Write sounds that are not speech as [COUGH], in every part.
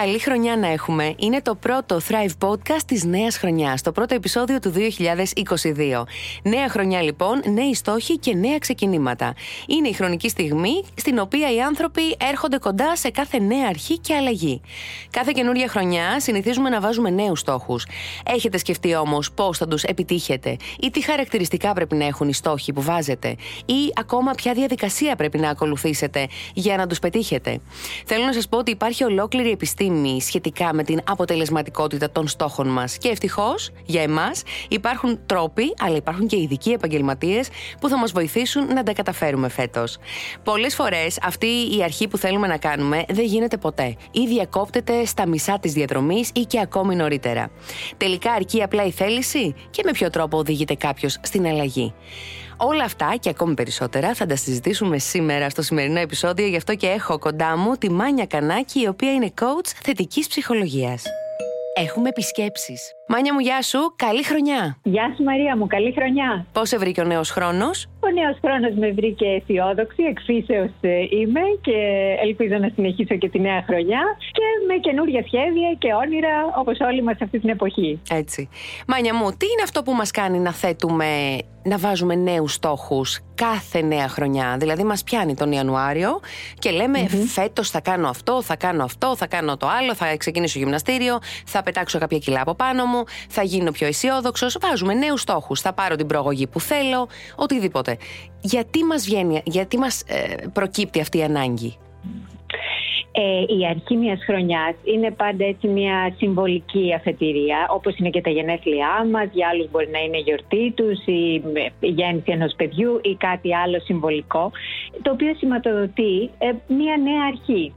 Καλή χρονιά να έχουμε. Είναι το πρώτο Thrive Podcast της νέας χρονιάς, το πρώτο επεισόδιο του 2022. Νέα χρονιά λοιπόν, νέοι στόχοι και νέα ξεκινήματα. Είναι η χρονική στιγμή στην οποία οι άνθρωποι έρχονται κοντά σε κάθε νέα αρχή και αλλαγή. Κάθε καινούρια χρονιά συνηθίζουμε να βάζουμε νέους στόχους. Έχετε σκεφτεί όμως πώς θα τους επιτύχετε ή τι χαρακτηριστικά πρέπει να έχουν οι στόχοι που βάζετε ή ακόμα ποια διαδικασία πρέπει να ακολουθήσετε για να τους πετύχετε; Θέλω να σας πω ότι υπάρχει ολόκληρη επιστήμη επιστήμη σχετικά με την αποτελεσματικότητα των στόχων μας. Και ευτυχώς για εμάς υπάρχουν τρόποι, αλλά υπάρχουν και ειδικοί επαγγελματίες που θα μας βοηθήσουν να τα καταφέρουμε φέτος. Πολλές φορές αυτή η αρχή που θέλουμε να κάνουμε δεν γίνεται ποτέ ή διακόπτεται στα μισά της διαδρομής ή και ακόμη νωρίτερα. Τελικά αρκεί απλά η θέληση; Και με ποιο τρόπο οδηγείται κάποιος στην αλλαγή; Όλα αυτά και ακόμη περισσότερα θα τα συζητήσουμε σήμερα στο σημερινό επεισόδιο. Γι' αυτό και έχω κοντά μου τη Μάνια Κανάκη, η οποία είναι coach θετικής ψυχολογίας. Έχουμε επισκέψεις. Μάνια μου, γεια σου. Καλή χρονιά. Γεια σου, Μαρία μου. Καλή χρονιά. Πώς σε βρήκε ο νέος χρόνος, Ο νέος χρόνος με βρήκε αισιόδοξη. Εκφύσεως ε, είμαι και ελπίζω να συνεχίσω και τη νέα χρονιά. Και με καινούργια σχέδια και όνειρα, όπως όλοι μας αυτή την εποχή. Έτσι. Μάνια μου, τι είναι αυτό που μας κάνει να θέτουμε να βάζουμε νέους στόχους κάθε νέα χρονιά; Δηλαδή μας πιάνει τον Ιανουάριο και λέμε mm-hmm. φέτος θα κάνω αυτό, θα κάνω αυτό, θα κάνω το άλλο, θα ξεκινήσω γυμναστήριο, θα πετάξω κάποια κιλά από πάνω μου, θα γίνω πιο αισιόδοξος. Βάζουμε νέους στόχους, θα πάρω την προγωγή που θέλω, οτιδήποτε. Γιατί μας βγαίνει, γιατί μας ε, προκύπτει αυτή η ανάγκη; Ε, η αρχή μιας χρονιάς είναι πάντα έτσι μια συμβολική αφετηρία, όπως είναι και τα γενέθλιά μας. Για άλλους μπορεί να είναι η γιορτή τους, η γέννηση ενός παιδιού ή κάτι άλλο συμβολικό, το οποίο σηματοδοτεί ε, μια νέα αρχή.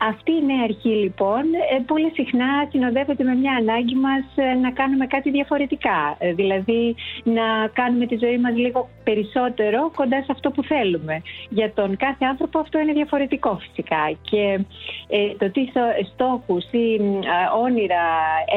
Αυτή η νέα αρχή λοιπόν ε, πολύ συχνά συνοδεύεται με μια ανάγκη μας ε, να κάνουμε κάτι διαφορετικά. Ε, δηλαδή να κάνουμε τη ζωή μας λίγο περισσότερο κοντά σε αυτό που θέλουμε. Για τον κάθε άνθρωπο αυτό είναι διαφορετικό φυσικά. Και το τι στόχους ή όνειρα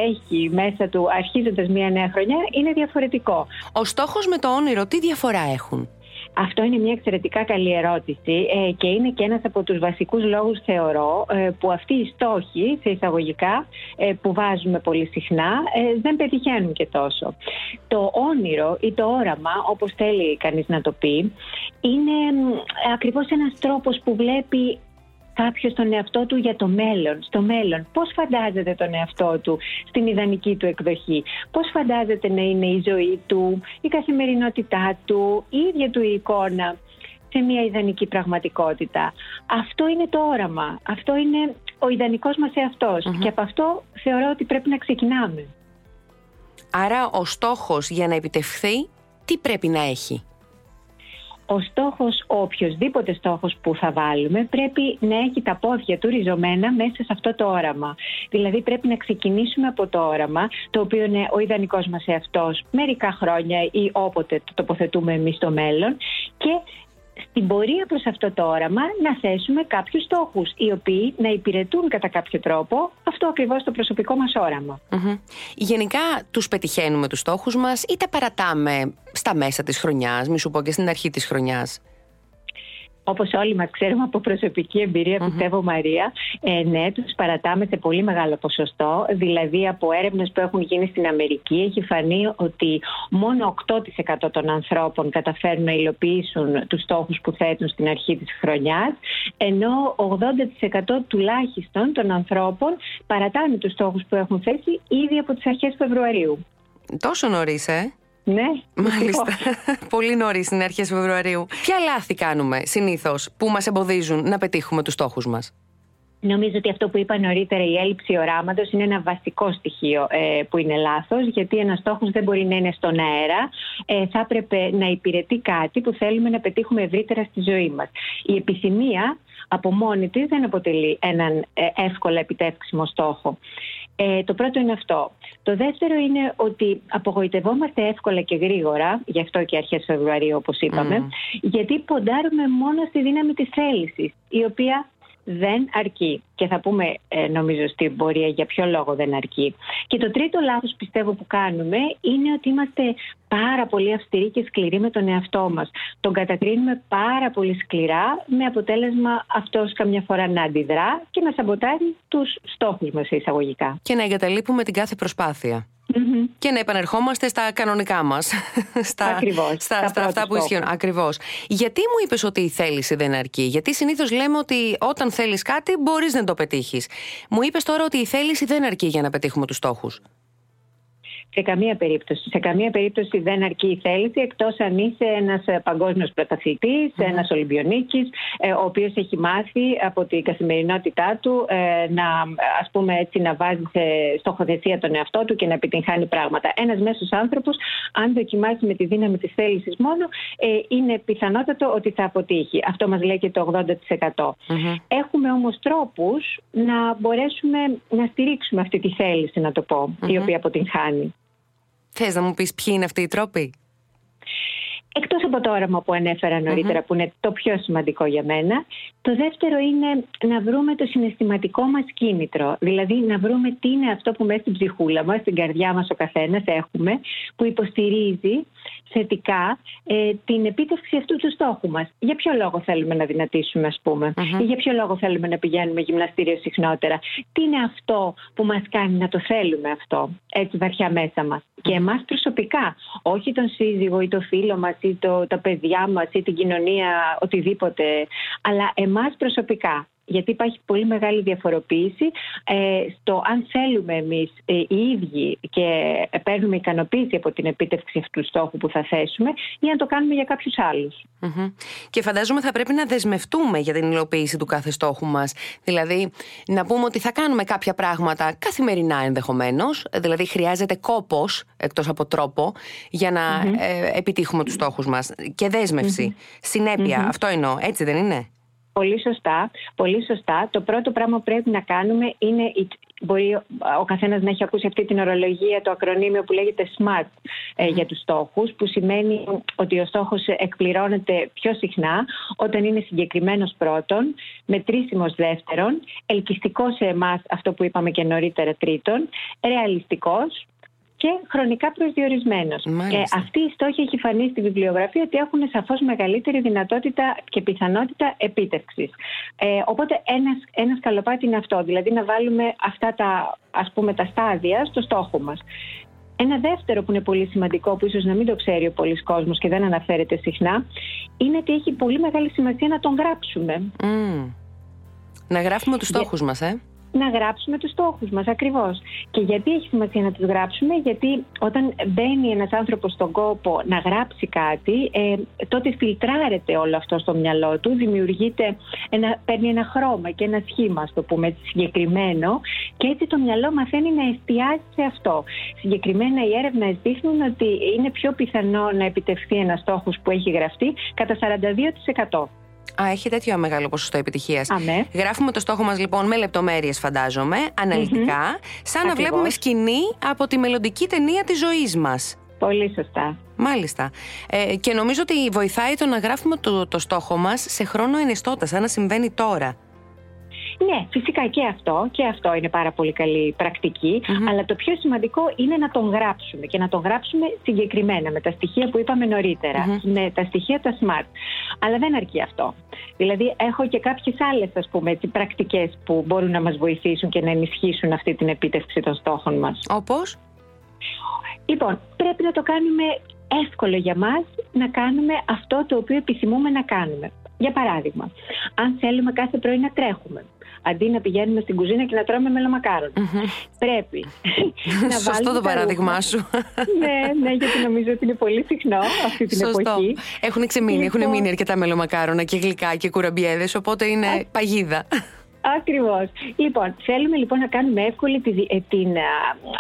έχει μέσα του αρχίζοντας μια νέα χρονιά είναι διαφορετικό. Ο στόχος με το όνειρο τι διαφορά έχουν; Αυτό είναι μια εξαιρετικά καλή ερώτηση ε, και είναι και ένας από τους βασικούς λόγους θεωρώ ε, που αυτοί οι στόχοι σε εισαγωγικά ε, που βάζουμε πολύ συχνά δεν πετυχαίνουν και τόσο. Το όνειρο ή το όραμα όπως θέλει κανείς να το πει είναι ακριβώς ένας τρόπος που βλέπει κάποιος τον εαυτό του για το μέλλον, στο μέλλον. Πώς φαντάζεται τον εαυτό του στην ιδανική του εκδοχή; Πώς φαντάζεται να είναι η ζωή του, η καθημερινότητά του, η ίδια του η εικόνα σε μια ιδανική πραγματικότητα; Αυτό είναι το όραμα. Αυτό είναι ο ιδανικός μας εαυτος Και από αυτό θεωρώ ότι πρέπει να ξεκινάμε. Άρα ο στόχος για να επιτευχθεί τι πρέπει να έχει; Ο στόχος, ο οποιοδήποτε στόχος που θα βάλουμε πρέπει να έχει τα πόδια του ριζωμένα μέσα σε αυτό το όραμα. Δηλαδή πρέπει να ξεκινήσουμε από το όραμα, το οποίο είναι ο ιδανικός μας εαυτός μερικά χρόνια ή όποτε το τοποθετούμε εμείς στο μέλλον και στην πορεία προς αυτό το όραμα να θέσουμε κάποιους στόχους οι οποίοι να υπηρετούν κατά κάποιο τρόπο αυτό ακριβώς το προσωπικό μας οραμα Γενικά τους πετυχαίνουμε τους στόχους μας ή τα παρατάμε στα μέσα της χρονιάς, μη σου πω και στην αρχή της χρονιάς; Όπως όλοι μας ξέρουμε από προσωπική εμπειρία, mm-hmm. πιστεύω Μαρία, ε, ναι, τους παρατάμε σε πολύ μεγάλο ποσοστό. Δηλαδή, από έρευνες που έχουν γίνει στην Αμερική, έχει φανεί ότι μόνο 8% των ανθρώπων καταφέρνουν να υλοποιήσουν τους στόχους που θέτουν στην αρχή της χρονιάς, ενώ 80% τουλάχιστον των ανθρώπων παρατάνε τους στόχους που έχουν θέσει ήδη από τις αρχές Φεβρουαρίου. Τόσο νωρίς, ε! Ναι. Μάλιστα. [LAUGHS] Πολύ νωρίς στην αρχέ Φεβρουαρίου. Ποια λάθη κάνουμε συνήθως που μας εμποδίζουν να πετύχουμε τους στόχους μας; Νομίζω ότι αυτό που είπα νωρίτερα, η έλλειψη οράματος, είναι ένα βασικό στοιχείο ε, που είναι λάθος, γιατί ένας στόχος δεν μπορεί να είναι στον αέρα. Ε, θα έπρεπε να υπηρετεί κάτι που θέλουμε να πετύχουμε ευρύτερα στη ζωή μας. Η επιθυμία από μόνη της δεν αποτελεί έναν ε, εύκολα επιτεύξιμο στόχο. Ε, το πρώτο είναι αυτό. Το δεύτερο είναι ότι απογοητευόμαστε εύκολα και γρήγορα, γι' αυτό και αρχές Φεβρουαρίου όπως είπαμε, γιατί ποντάρουμε μόνο στη δύναμη της θέλησης, η οποία δεν αρκεί. Και θα πούμε ε, νομίζω στην πορεία για ποιο λόγο δεν αρκεί. Και το τρίτο λάθος πιστεύω που κάνουμε είναι ότι είμαστε πάρα πολύ αυστηροί και σκληροί με τον εαυτό μας. Τον κατακρίνουμε πάρα πολύ σκληρά με αποτέλεσμα αυτός καμιά φορά να αντιδρά και να σαμποτάρει τους στόχους μας εισαγωγικά. Και να εγκαταλείπουμε την κάθε προσπάθεια. Και να επανερχόμαστε στα κανονικά μας. [LAUGHS] στα, Ακριβώς, στα, στα αυτά που ισχύουν. Ακριβώς. Γιατί μου είπες ότι η θέληση δεν αρκεί, Γιατί συνήθως λέμε ότι όταν θέλεις κάτι μπορείς να το πετύχεις. Μου είπες τώρα ότι η θέληση δεν αρκεί για να πετύχουμε τους στόχους. Σε καμία περίπτωση. Σε καμία περίπτωση δεν αρκεί η θέληση εκτός αν είσαι ένας ε, παγκόσμιος πρωταθλητής, mm-hmm. ένας Ολυμπιονίκης, ε, ο οποίος έχει μάθει από την καθημερινότητά του ε, να, ας πούμε έτσι, να βάζει σε στοχοθεσία τον εαυτό του και να επιτυγχάνει πράγματα. Ένας μέσος άνθρωπος, αν δοκιμάσει με τη δύναμη της θέλησης μόνο, είναι πιθανότατο ότι θα αποτύχει. Αυτό μας λέει και το 80%. Mm-hmm. Έχουμε όμως τρόπους να μπορέσουμε να στηρίξουμε αυτή τη θέληση, να το πω, η οποία αποτυγχάνει. Θες να μου πεις ποιοι είναι αυτοί οι τρόποι; Εκτός από το όραμα που ανέφερα που είναι το πιο σημαντικό για μένα, το δεύτερο είναι να βρούμε το συναισθηματικό μας κίνητρο. Δηλαδή να βρούμε τι είναι αυτό που μέσα στην ψυχούλα μας, στην καρδιά μας ο καθένας έχουμε, που υποστηρίζει θετικά ε, την επίτευξη αυτού του στόχου μας. Για ποιο λόγο θέλουμε να δυνατήσουμε, ας πούμε, ή για ποιο λόγο θέλουμε να πηγαίνουμε γυμναστήριο συχνότερα. Τι είναι αυτό που μας κάνει να το θέλουμε αυτό, έτσι βαθιά μέσα μας. Και εμάς προσωπικά, όχι τον σύζυγο ή το φίλο μας ή το, τα παιδιά μας ή την κοινωνία, οτιδήποτε, αλλά εμάς προσωπικά γιατί υπάρχει πολύ μεγάλη διαφοροποίηση ε, στο αν θέλουμε εμείς ε, οι ίδιοι και παίρνουμε ικανοποίηση από την επίτευξη αυτού του στόχου που θα θέσουμε ή αν το κάνουμε για κάποιους Και φαντάζομαι θα πρέπει να δεσμευτούμε για την υλοποίηση του κάθε στόχου μας. Δηλαδή να πούμε ότι θα κάνουμε κάποια πράγματα καθημερινά ενδεχομένως, δηλαδή χρειάζεται κόπος εκτός από τρόπο για να ε, επιτύχουμε τους στόχους μας. Και δεσμευση συνέπεια, αυτό εννοώ, έτσι δεν είναι; Πολύ σωστά, πολύ σωστά. Το πρώτο πράγμα που πρέπει να κάνουμε είναι, μπορεί ο καθένας να έχει ακούσει αυτή την ορολογία, το ακρονίμιο που λέγεται SMART ε, για τους στόχους, που σημαίνει ότι ο στόχος εκπληρώνεται πιο συχνά όταν είναι συγκεκριμένος πρώτον, μετρήσιμος δεύτερον, ελκυστικός σε εμάς αυτό που είπαμε και νωρίτερα τρίτον, ρεαλιστικός, και χρονικά προσδιορισμένος. Ε, αυτή η στόχη έχει φανεί στη βιβλιογραφία ότι έχουν σαφώς μεγαλύτερη δυνατότητα και πιθανότητα επίτευξης. Ε, οπότε ένας ένας καλοπάτι είναι αυτό, δηλαδή να βάλουμε αυτά τα, ας πούμε, τα στάδια στο στόχο μας. Ένα δεύτερο που είναι πολύ σημαντικό, που ίσως να μην το ξέρει ο πολλή κόσμος και δεν αναφέρεται συχνά, είναι ότι έχει πολύ μεγάλη σημασία να τον γράψουμε. Να γράφουμε τους στόχους μας, ε να γράψουμε τους στόχους μας ακριβώς. Και γιατί έχει σημασία να τους γράψουμε, γιατί όταν μπαίνει ένας άνθρωπος στον κόπο να γράψει κάτι, ε, τότε φιλτράρεται όλο αυτό στο μυαλό του, δημιουργείται, ένα, παίρνει ένα χρώμα και ένα σχήμα, το πούμε έτσι, συγκεκριμένο και έτσι το μυαλό μαθαίνει να εστιάζει σε αυτό. Συγκεκριμένα οι έρευνες δείχνουν ότι είναι πιο πιθανό να επιτευχθεί ένας στόχος που έχει γραφτεί κατά 42%. Α, έχει τέτοιο μεγάλο ποσοστό επιτυχίας. Ναι. Γράφουμε το στόχο μας λοιπόν με λεπτομέρειες, φαντάζομαι, αναλυτικά, σαν να βλέπουμε σκηνή από τη μελλοντική ταινία της ζωής μας. Πολύ σωστά. Μάλιστα. Ε, και νομίζω ότι βοηθάει το να γράφουμε το, το στόχο μας σε χρόνο ενιστότητα, σαν να συμβαίνει τώρα. Ναι, φυσικά και αυτό. Και αυτό είναι πάρα πολύ καλή Αλλά το πιο σημαντικό είναι να τον γράψουμε και να τον γράψουμε συγκεκριμένα με τα στοιχεία που είπαμε Με τα στοιχεία τα smart. Αλλά δεν αρκεί αυτό. Δηλαδή, έχω και κάποιες άλλες πρακτικές που μπορούν να μας βοηθήσουν και να ενισχύσουν αυτή την επίτευξη των στόχων μας. Όπως; Λοιπόν, πρέπει να το κάνουμε εύκολο για μας να κάνουμε αυτό το οποίο επιθυμούμε να κάνουμε. Για παράδειγμα, αν θέλουμε κάθε πρωί να τρέχουμε, αντί να πηγαίνουμε στην κουζίνα και να τρώμε μελομακάρον. Πρέπει [LAUGHS] να Σωστό το παράδειγμά σου. ναι, ναι, γιατί νομίζω ότι είναι πολύ συχνό αυτή την Σωστό. εποχή. Έχουν ξεμείνει, έχουν λοιπόν- μείνει αρκετά μελομακάρονα και γλυκά και κουραμπιέδες, οπότε είναι παγίδα. Ακριβώς. Λοιπόν, θέλουμε λοιπόν να κάνουμε εύκολη τη, ε, την,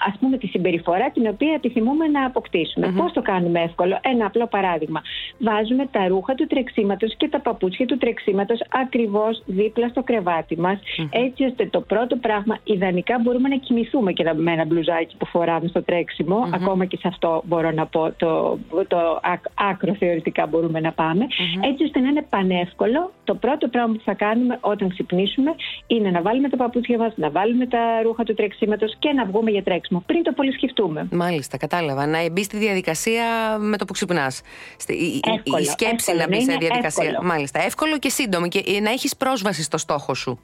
ας πούμε, τη συμπεριφορά την οποία επιθυμούμε να αποκτήσουμε. Mm-hmm. Πώς το κάνουμε εύκολο, Ένα απλό παράδειγμα. Βάζουμε τα ρούχα του τρεξίματος και τα παπούτσια του τρεξίματος ακριβώς δίπλα στο κρεβάτι μας, έτσι ώστε το πρώτο πράγμα, ιδανικά μπορούμε να κοιμηθούμε και με ένα μπλουζάκι που φοράμε στο τρέξιμο. Ακόμα και σε αυτό μπορώ να πω το, το άκρο θεωρητικά μπορούμε να πάμε. Έτσι ώστε να είναι πανεύκολο. Το πρώτο πράγμα που θα κάνουμε όταν ξυπνήσουμε είναι να βάλουμε τα παπούτσια μας, να βάλουμε τα ρούχα του τρεξίματος και να βγούμε για τρέξιμο. Πριν το πολύ σκεφτούμε. Μάλιστα, κατάλαβα. Να μπει στη διαδικασία με το που ξυπνάς. Η σκέψη να μπει στη διαδικασία. Εύκολο. Μάλιστα. Εύκολο και σύντομο και να έχεις πρόσβαση στο στόχο σου.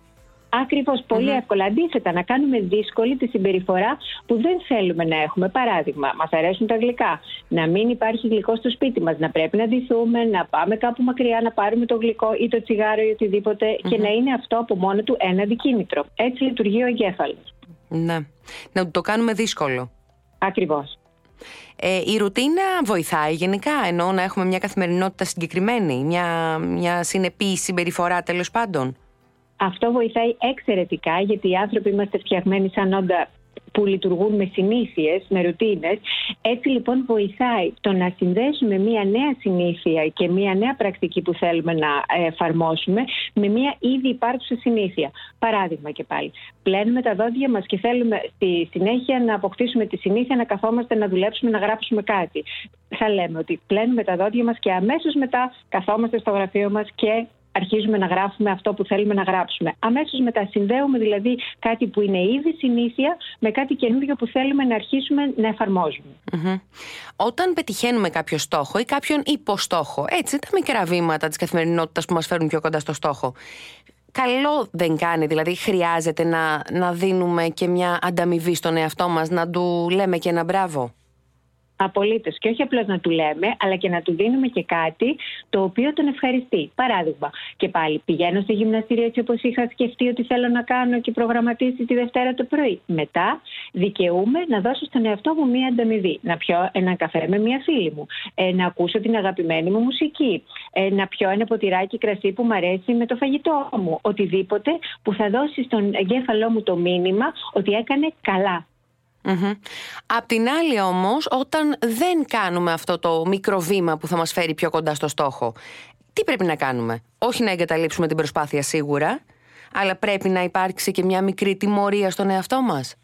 Ακριβώς, πολύ mm-hmm. εύκολα. Αντίθετα, να κάνουμε δύσκολη τη συμπεριφορά που δεν θέλουμε να έχουμε. Παράδειγμα, μας αρέσουν τα γλυκά. Να μην υπάρχει γλυκό στο σπίτι μας. Να πρέπει να ντυθούμε, να πάμε κάπου μακριά, να πάρουμε το γλυκό ή το τσιγάρο ή οτιδήποτε mm-hmm. και να είναι αυτό από μόνο του ένα αντικίνητρο. Έτσι λειτουργεί ο εγκέφαλος. Ναι. Να το κάνουμε δύσκολο. Ακριβώς. Ε, η ρουτίνα βοηθάει γενικά, ενώ να έχουμε μια καθημερινότητα συγκεκριμένη, μια, μια συνεπή συμπεριφορά τέλος πάντων. Αυτό βοηθάει εξαιρετικά γιατί οι άνθρωποι είμαστε φτιαγμένοι σαν όντα που λειτουργούν με συνήθειες, με ρουτίνες. Έτσι λοιπόν βοηθάει το να συνδέσουμε μια νέα συνήθεια και μια νέα πρακτική που θέλουμε να εφαρμόσουμε με μια ήδη υπάρχουσα συνήθεια. Παράδειγμα και πάλι. Πλένουμε τα δόντια μας και θέλουμε στη συνέχεια να αποκτήσουμε τη συνήθεια να καθόμαστε να δουλέψουμε, να γράψουμε κάτι. Θα λέμε ότι πλένουμε τα δόντια μας και αμέσως μετά καθόμαστε στο γραφείο μας και αρχίζουμε να γράφουμε αυτό που θέλουμε να γράψουμε. Αμέσως μετά συνδέουμε δηλαδή κάτι που είναι ήδη συνήθεια με κάτι καινούριο που θέλουμε να αρχίσουμε να εφαρμοζουμε Όταν πετυχαίνουμε κάποιο στόχο ή κάποιον υποστόχο, έτσι τα μικρά βήματα της καθημερινότητας που μας φέρουν πιο κοντά στο στόχο. Καλό δεν κάνει, δηλαδή χρειάζεται να, να δίνουμε και μια ανταμοιβή στον εαυτό μας, να του λέμε και ένα μπράβο; Απολύτως. Και όχι απλώς να του λέμε, αλλά και να του δίνουμε και κάτι το οποίο τον ευχαριστεί. Παράδειγμα, και πάλι πηγαίνω στο γυμναστήριο έτσι όπως είχα σκεφτεί ότι θέλω να κάνω και προγραμματίσει τη Δευτέρα το πρωί. Μετά δικαιούμαι να δώσω στον εαυτό μου μία ανταμοιβή. Να πιω ένα καφέ με μία φίλη μου. Ε, να ακούσω την αγαπημένη μου μουσική. Ε, να πιω ένα ποτηράκι κρασί που μου αρέσει με το φαγητό μου. Οτιδήποτε που θα δώσει στον εγκέφαλό μου το μήνυμα ότι έκανε καλά mm Απ' την άλλη όμως όταν δεν κάνουμε αυτό το μικρό βήμα που θα μας φέρει πιο κοντά στο στόχο τι πρέπει να κάνουμε; Όχι να εγκαταλείψουμε την προσπάθεια σίγουρα αλλά πρέπει να υπάρξει και μια μικρή τιμωρία στον εαυτό μας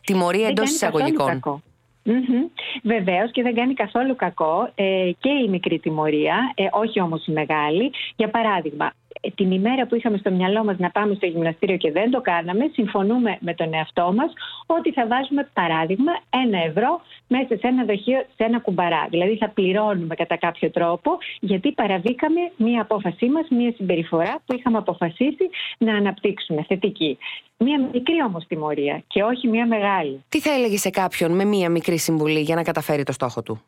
τιμωρία εντός εισαγωγικών Mm-hmm. Βεβαίως και δεν κάνει καθόλου κακό ε, και η μικρή τιμωρία, ε, όχι όμως η μεγάλη. Για παράδειγμα, ε, την ημέρα που είχαμε στο μυαλό μας να πάμε στο γυμναστήριο και δεν το κάναμε, συμφωνούμε με τον εαυτό μας ότι θα βάζουμε παράδειγμα ένα ευρώ μέσα σε ένα δοχείο, σε ένα κουμπαρά. Δηλαδή θα πληρώνουμε κατά κάποιο τρόπο γιατί παραβήκαμε μία απόφασή μας, μία συμπεριφορά που είχαμε αποφασίσει να αναπτύξουμε θετική. Μία μικρή όμως τιμωρία και όχι μία μεγάλη. Τι θα έλεγε σε κάποιον με μία μικρή συμβουλή για να καταφέρει το στόχο του,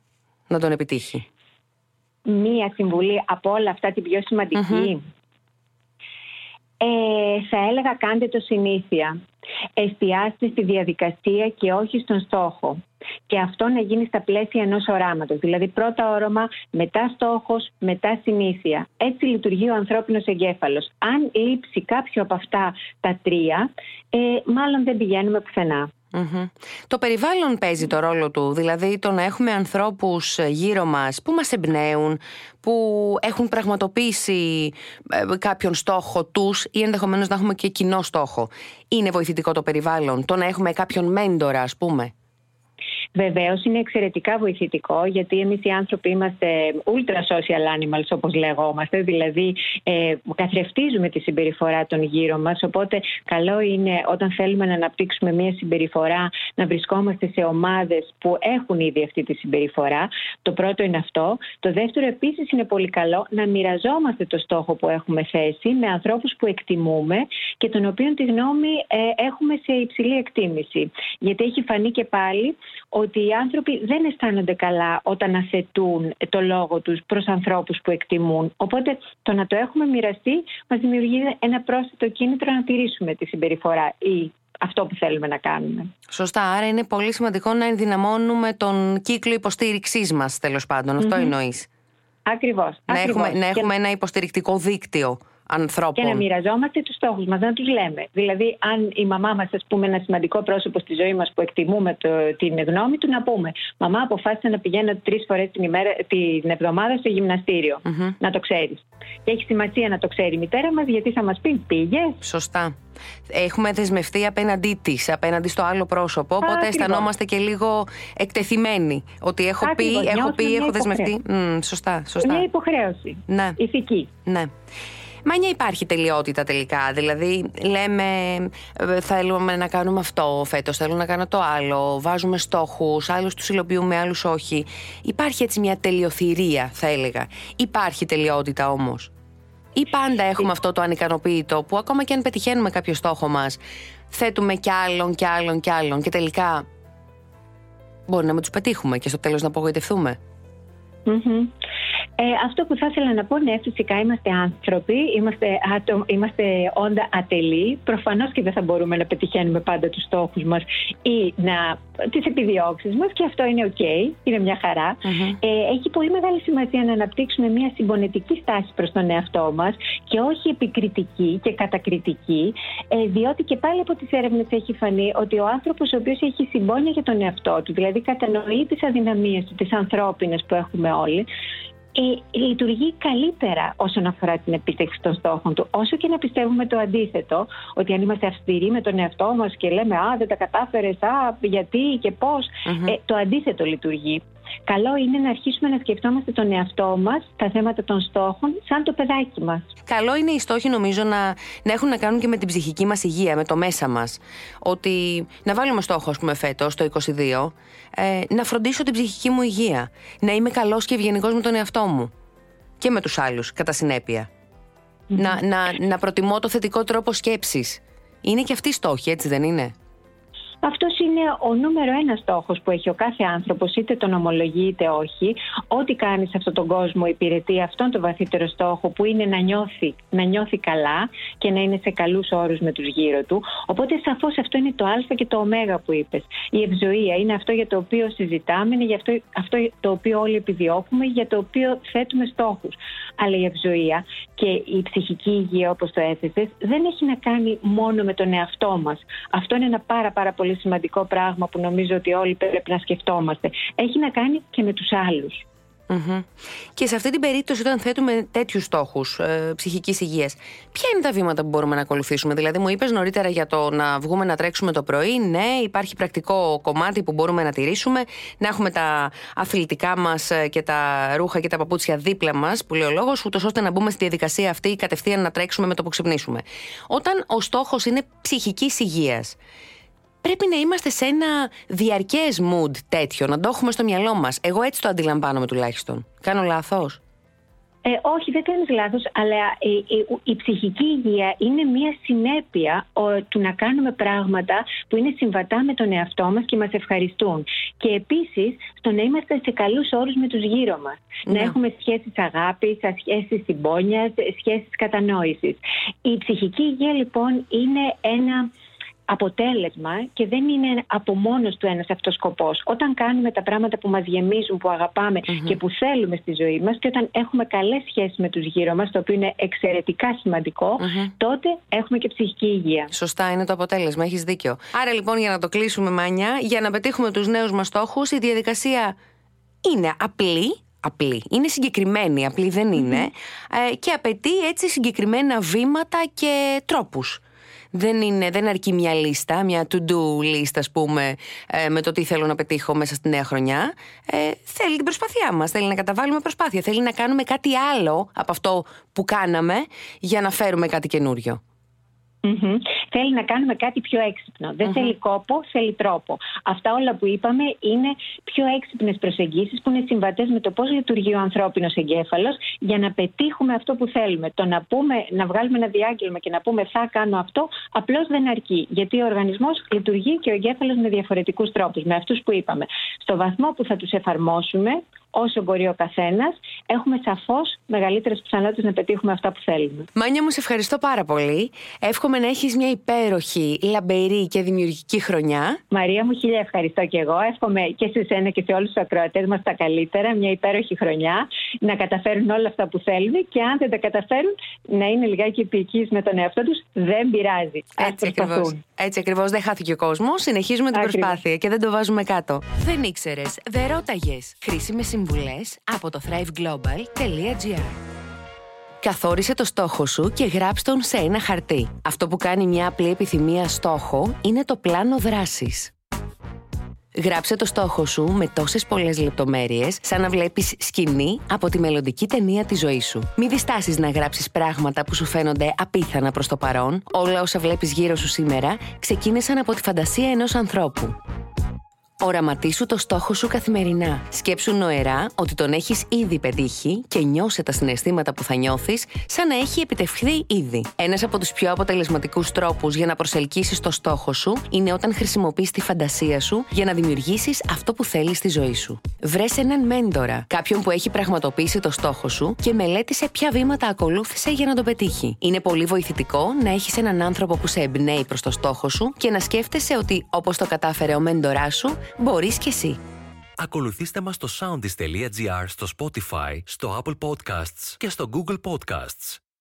να τον επιτύχει; Μία συμβουλή από όλα αυτά την πιο σημαντικη ε, θα έλεγα κάντε το συνήθεια. Εστιάστε στη διαδικασία και όχι στον στόχο. Και αυτό να γίνει στα πλαίσια ενός οράματος. Δηλαδή πρώτα όρομα, μετά στόχος, μετά συνήθεια. Έτσι λειτουργεί ο ανθρώπινος εγκέφαλος. Αν λείψει κάποιο από αυτά τα τρία, ε, μάλλον δεν πηγαίνουμε πουθενά. Το περιβάλλον παίζει το ρόλο του, δηλαδή το να έχουμε ανθρώπους γύρω μας που μας εμπνέουν, που έχουν πραγματοποιήσει ε, κάποιον στόχο τους ή ενδεχομένως να έχουμε και κοινό στόχο. Είναι βοηθητικό το περιβάλλον, το να έχουμε κάποιον μέντορα ας πούμε. Βεβαίως είναι εξαιρετικά βοηθητικό γιατί εμείς οι άνθρωποι είμαστε ultra social animals όπως λεγόμαστε, δηλαδή ε, καθρεφτίζουμε τη συμπεριφορά των γύρω μας. Οπότε καλό είναι όταν θέλουμε να αναπτύξουμε μια συμπεριφορά να βρισκόμαστε σε ομάδες που έχουν ήδη αυτή τη συμπεριφορά. Το πρώτο είναι αυτό. Το δεύτερο επίσης είναι πολύ καλό να μοιραζόμαστε το στόχο που έχουμε θέσει με ανθρώπους που εκτιμούμε και των οποίων τη γνώμη ε, έχουμε σε υψηλή εκτίμηση. Γιατί έχει φανεί και πάλι ότι οι άνθρωποι δεν αισθάνονται καλά όταν αθετούν το λόγο τους προς ανθρώπους που εκτιμούν. Οπότε το να το έχουμε μοιραστεί μας δημιουργεί ένα πρόσθετο κίνητρο να τηρήσουμε τη συμπεριφορά ή αυτό που θέλουμε να κάνουμε. Σωστά. Άρα είναι πολύ σημαντικό να ενδυναμώνουμε τον κύκλο υποστήριξής μας, τέλος πάντων. Αυτό εννοείς. Ακριβώς. Να έχουμε, να έχουμε ένα υποστηρικτικό δίκτυο ανθρώπων. Και να μοιραζόμαστε τους στόχους μας, να τους λέμε. Δηλαδή, αν η μαμά μας, ας πούμε, ένα σημαντικό πρόσωπο στη ζωή μας που εκτιμούμε το, την γνώμη του, να πούμε Μαμά, αποφάσισα να πηγαίνω τρεις φορές την, την εβδομάδα στο γυμναστηριο Να το ξέρεις. Και έχει σημασία να το ξέρει η μητέρα μας, γιατί θα μας πει πήγε. Σωστά. Έχουμε δεσμευτεί απέναντί της, απέναντι στο άλλο πρόσωπο. Οπότε αισθανόμαστε και λίγο εκτεθειμένοι. Ότι έχω πει, έχω πει, έχω δεσμευτεί. σωστά, σωστά. Μια υποχρέωση. Ναι. Ηθική. Ναι. Μάνια υπάρχει τελειότητα τελικά. Δηλαδή, λέμε ε, θέλουμε να κάνουμε αυτό φέτος, θέλω να κάνω το άλλο. Βάζουμε στόχους, άλλους τους υλοποιούμε, άλλους όχι. Υπάρχει έτσι μια τελειοθυρία, θα έλεγα. Υπάρχει τελειότητα όμως. Ή πάντα έχουμε αυτό το ανικανοποίητο που ακόμα και αν πετυχαίνουμε κάποιο στόχο μας, θέτουμε κι άλλον κι άλλον κι άλλον και τελικά μπορεί να μην τους πετύχουμε και στο τέλος να απογοητευτούμε. Ε, αυτό που θα ήθελα να πω, ναι, φυσικά είμαστε άνθρωποι, είμαστε, άτομ, είμαστε όντα ατελεί. Προφανώς και δεν θα μπορούμε να πετυχαίνουμε πάντα τους στόχους μας ή να, τις επιδιώξεις μας και αυτό είναι οκ, είναι μια χαρα Ε, έχει πολύ μεγάλη σημασία να αναπτύξουμε μια συμπονετική στάση προς τον εαυτό μας και όχι επικριτική και κατακριτική, ε, διότι και πάλι από τις έρευνες έχει φανεί ότι ο άνθρωπος ο οποίος έχει συμπόνια για τον εαυτό του, δηλαδή κατανοεί τις αδυναμίες του, τις ανθρώπινες που έχουμε όλοι, ε, λειτουργεί καλύτερα όσον αφορά την επίτευξη των στόχων του. Όσο και να πιστεύουμε το αντίθετο, ότι αν είμαστε αυστηροί με τον εαυτό μας και λέμε Α, δεν τα κατάφερες, Α, γιατί και πώς, ε, το αντίθετο λειτουργεί. Καλό είναι να αρχίσουμε να σκεφτόμαστε τον εαυτό μας, τα θέματα των στόχων, σαν το παιδάκι μας. Καλό είναι οι στόχοι, νομίζω, να, να έχουν να κάνουν και με την ψυχική μας υγεία, με το μέσα μας. Ότι να βάλουμε στόχο, ας πούμε, φέτος, το 22, ε, να φροντίσω την ψυχική μου υγεία. Να είμαι καλός και ευγενικός με τον εαυτό μου. Και με τους άλλους, κατά Να, να, να προτιμώ το θετικό τρόπο σκέψης. Είναι και αυτή η στόχη, έτσι δεν είναι; Αυτός είναι ο νούμερο ένα στόχος που έχει ο κάθε άνθρωπος, είτε τον ομολογεί είτε όχι. Ό,τι κάνει σε αυτόν τον κόσμο υπηρετεί αυτόν τον βαθύτερο στόχο που είναι να νιώθει, να νιώθει καλά και να είναι σε καλούς όρους με τους γύρω του. Οπότε σαφώς αυτό είναι το Α και το Ω που είπες. Η ευζοία είναι αυτό για το οποίο συζητάμε, είναι για αυτό, αυτό το οποίο όλοι επιδιώκουμε, για το οποίο θέτουμε στόχους. Αλλά η ευζοία και η ψυχική υγεία, όπως το έθεσες, δεν έχει να κάνει μόνο με τον εαυτό μας. Αυτό είναι ένα πάρα, πάρα πολύ πολύ σημαντικό πράγμα που νομίζω ότι όλοι πρέπει να σκεφτόμαστε. Έχει να κάνει και με τους άλλους. Και σε αυτή την περίπτωση, όταν θέτουμε τέτοιους στόχους ε, ψυχικής υγείας, ποια είναι τα βήματα που μπορούμε να ακολουθήσουμε; Δηλαδή, μου είπες νωρίτερα για το να βγούμε να τρέξουμε το πρωί. Ναι, υπάρχει πρακτικό κομμάτι που μπορούμε να τηρήσουμε. Να έχουμε τα αθλητικά μας ε, και τα ρούχα και τα παπούτσια δίπλα μας, που λέει ο λόγος, ούτως ώστε να μπούμε στη διαδικασία αυτή κατευθείαν να τρέξουμε με το που ξυπνήσουμε. Όταν ο στόχος είναι ψυχικής υγείας, πρέπει να είμαστε σε ένα διαρκές mood τέτοιο, να το έχουμε στο μυαλό μας. Εγώ έτσι το αντιλαμβάνομαι τουλάχιστον. Κάνω λάθος; Ε, όχι, δεν κάνεις λάθος, αλλά η, ψυχική υγεία είναι μια συνέπεια του να κάνουμε πράγματα που είναι συμβατά με τον εαυτό μας και μας ευχαριστούν. Και επίσης στο να είμαστε σε καλούς όρους με τους γύρω μας. Να ναι. έχουμε σχέσεις αγάπης, σχέσεις συμπόνιας, σχέσεις κατανόησης. Η ψυχική υγεία λοιπόν είναι ένα αποτέλεσμα και δεν είναι από μόνος του ένας αυτός σκοπός. Όταν κάνουμε τα πράγματα που μας γεμίζουν, που αγαπαμε και που θέλουμε στη ζωή μας και όταν έχουμε καλές σχέσεις με τους γύρω μας, το οποίο είναι εξαιρετικά τότε έχουμε και ψυχική υγεία. Σωστά, είναι το αποτέλεσμα, έχεις δίκιο. Άρα λοιπόν για να το κλείσουμε Μάνια, για να πετύχουμε τους νέους μας στόχους, η διαδικασία είναι απλή, απλή. Είναι συγκεκριμένη, απλή δεν είναι. Ε, και απαιτεί έτσι συγκεκριμένα βήματα και τρόπους δεν, είναι, δεν αρκεί μια λίστα, μια to-do list, ας πούμε, ε, με το τι θέλω να πετύχω μέσα στη νέα χρονιά. Ε, θέλει την προσπάθειά μας. Θέλει να καταβάλουμε προσπάθεια. Θέλει να κάνουμε κάτι άλλο από αυτό που κάναμε για να φέρουμε κάτι καινούριο. Θέλει να κάνουμε κάτι πιο έξυπνο. Δεν θέλει κόπο, θέλει τρόπο. Αυτά όλα που είπαμε είναι πιο έξυπνες προσεγγίσεις που είναι συμβατές με το πώς λειτουργεί ο ανθρώπινος εγκέφαλος για να πετύχουμε αυτό που θέλουμε. Το να, πούμε, να βγάλουμε ένα διάγγελμα και να πούμε θα κάνω αυτό, απλώς δεν αρκεί. Γιατί ο οργανισμός λειτουργεί και ο εγκέφαλος με διαφορετικούς τρόπους, με αυτούς που είπαμε. Στο βαθμό που θα τους εφαρμόσουμε, όσο μπορεί ο καθένας, έχουμε σαφώς μεγαλύτερες πιθανότητες να πετύχουμε αυτά που θέλουμε. Μάνια μου, σε ευχαριστώ πάρα πολύ. Εύχομαι να έχεις μια υπέροχη, λαμπερή και δημιουργική χρονιά. Μαρία μου, χίλια ευχαριστώ και εγώ. Εύχομαι και σε εσένα και σε όλους τους ακροατές μας τα καλύτερα. Μια υπέροχη χρονιά. να καταφέρουν όλα αυτά που θέλουν και αν δεν τα καταφέρουν να είναι λιγάκι επικείς με τον εαυτό τους, δεν πειράζει. Έτσι ακριβώς. Έτσι ακριβώς δεν χάθηκε ο κόσμος, συνεχίζουμε την προσπάθεια και δεν το βάζουμε κάτω. Δεν ήξερες, δεν ρώταγες. Χρήσιμες συμβουλές από το thriveglobal.gr Καθόρισε το στόχο σου και γράψ τον σε ένα χαρτί. Αυτό που κάνει μια απλή επιθυμία στόχο είναι το πλάνο δράσης. Γράψε το στόχο σου με τόσες πολλές λεπτομέρειες, σαν να βλέπεις σκηνή από τη μελλοντική ταινία της ζωής σου. Μην διστάσεις να γράψεις πράγματα που σου φαίνονται απίθανα προς το παρόν. Όλα όσα βλέπεις γύρω σου σήμερα ξεκίνησαν από τη φαντασία ενός ανθρώπου. Οραματίσου το στόχο σου καθημερινά. Σκέψου νοερά ότι τον έχεις ήδη πετύχει και νιώσε τα συναισθήματα που θα νιώθεις σαν να έχει επιτευχθεί ήδη. Ένας από τους πιο αποτελεσματικούς τρόπους για να προσελκύσεις το στόχο σου είναι όταν χρησιμοποιείς τη φαντασία σου για να δημιουργήσεις αυτό που θέλεις στη ζωή σου. Βρες έναν μέντορα, κάποιον που έχει πραγματοποιήσει το στόχο σου και μελέτησε ποια βήματα ακολούθησε για να το πετύχει. Είναι πολύ βοηθητικό να έχεις έναν άνθρωπο που σε εμπνέει προς το στόχο σου και να σκέφτεσαι ότι όπως το κατάφερε ο μέντοράς σου, μπορείς κι εσύ. Ακολουθήστε μας στο soundis.gr, στο Spotify, στο Apple Podcasts και στο Google Podcasts.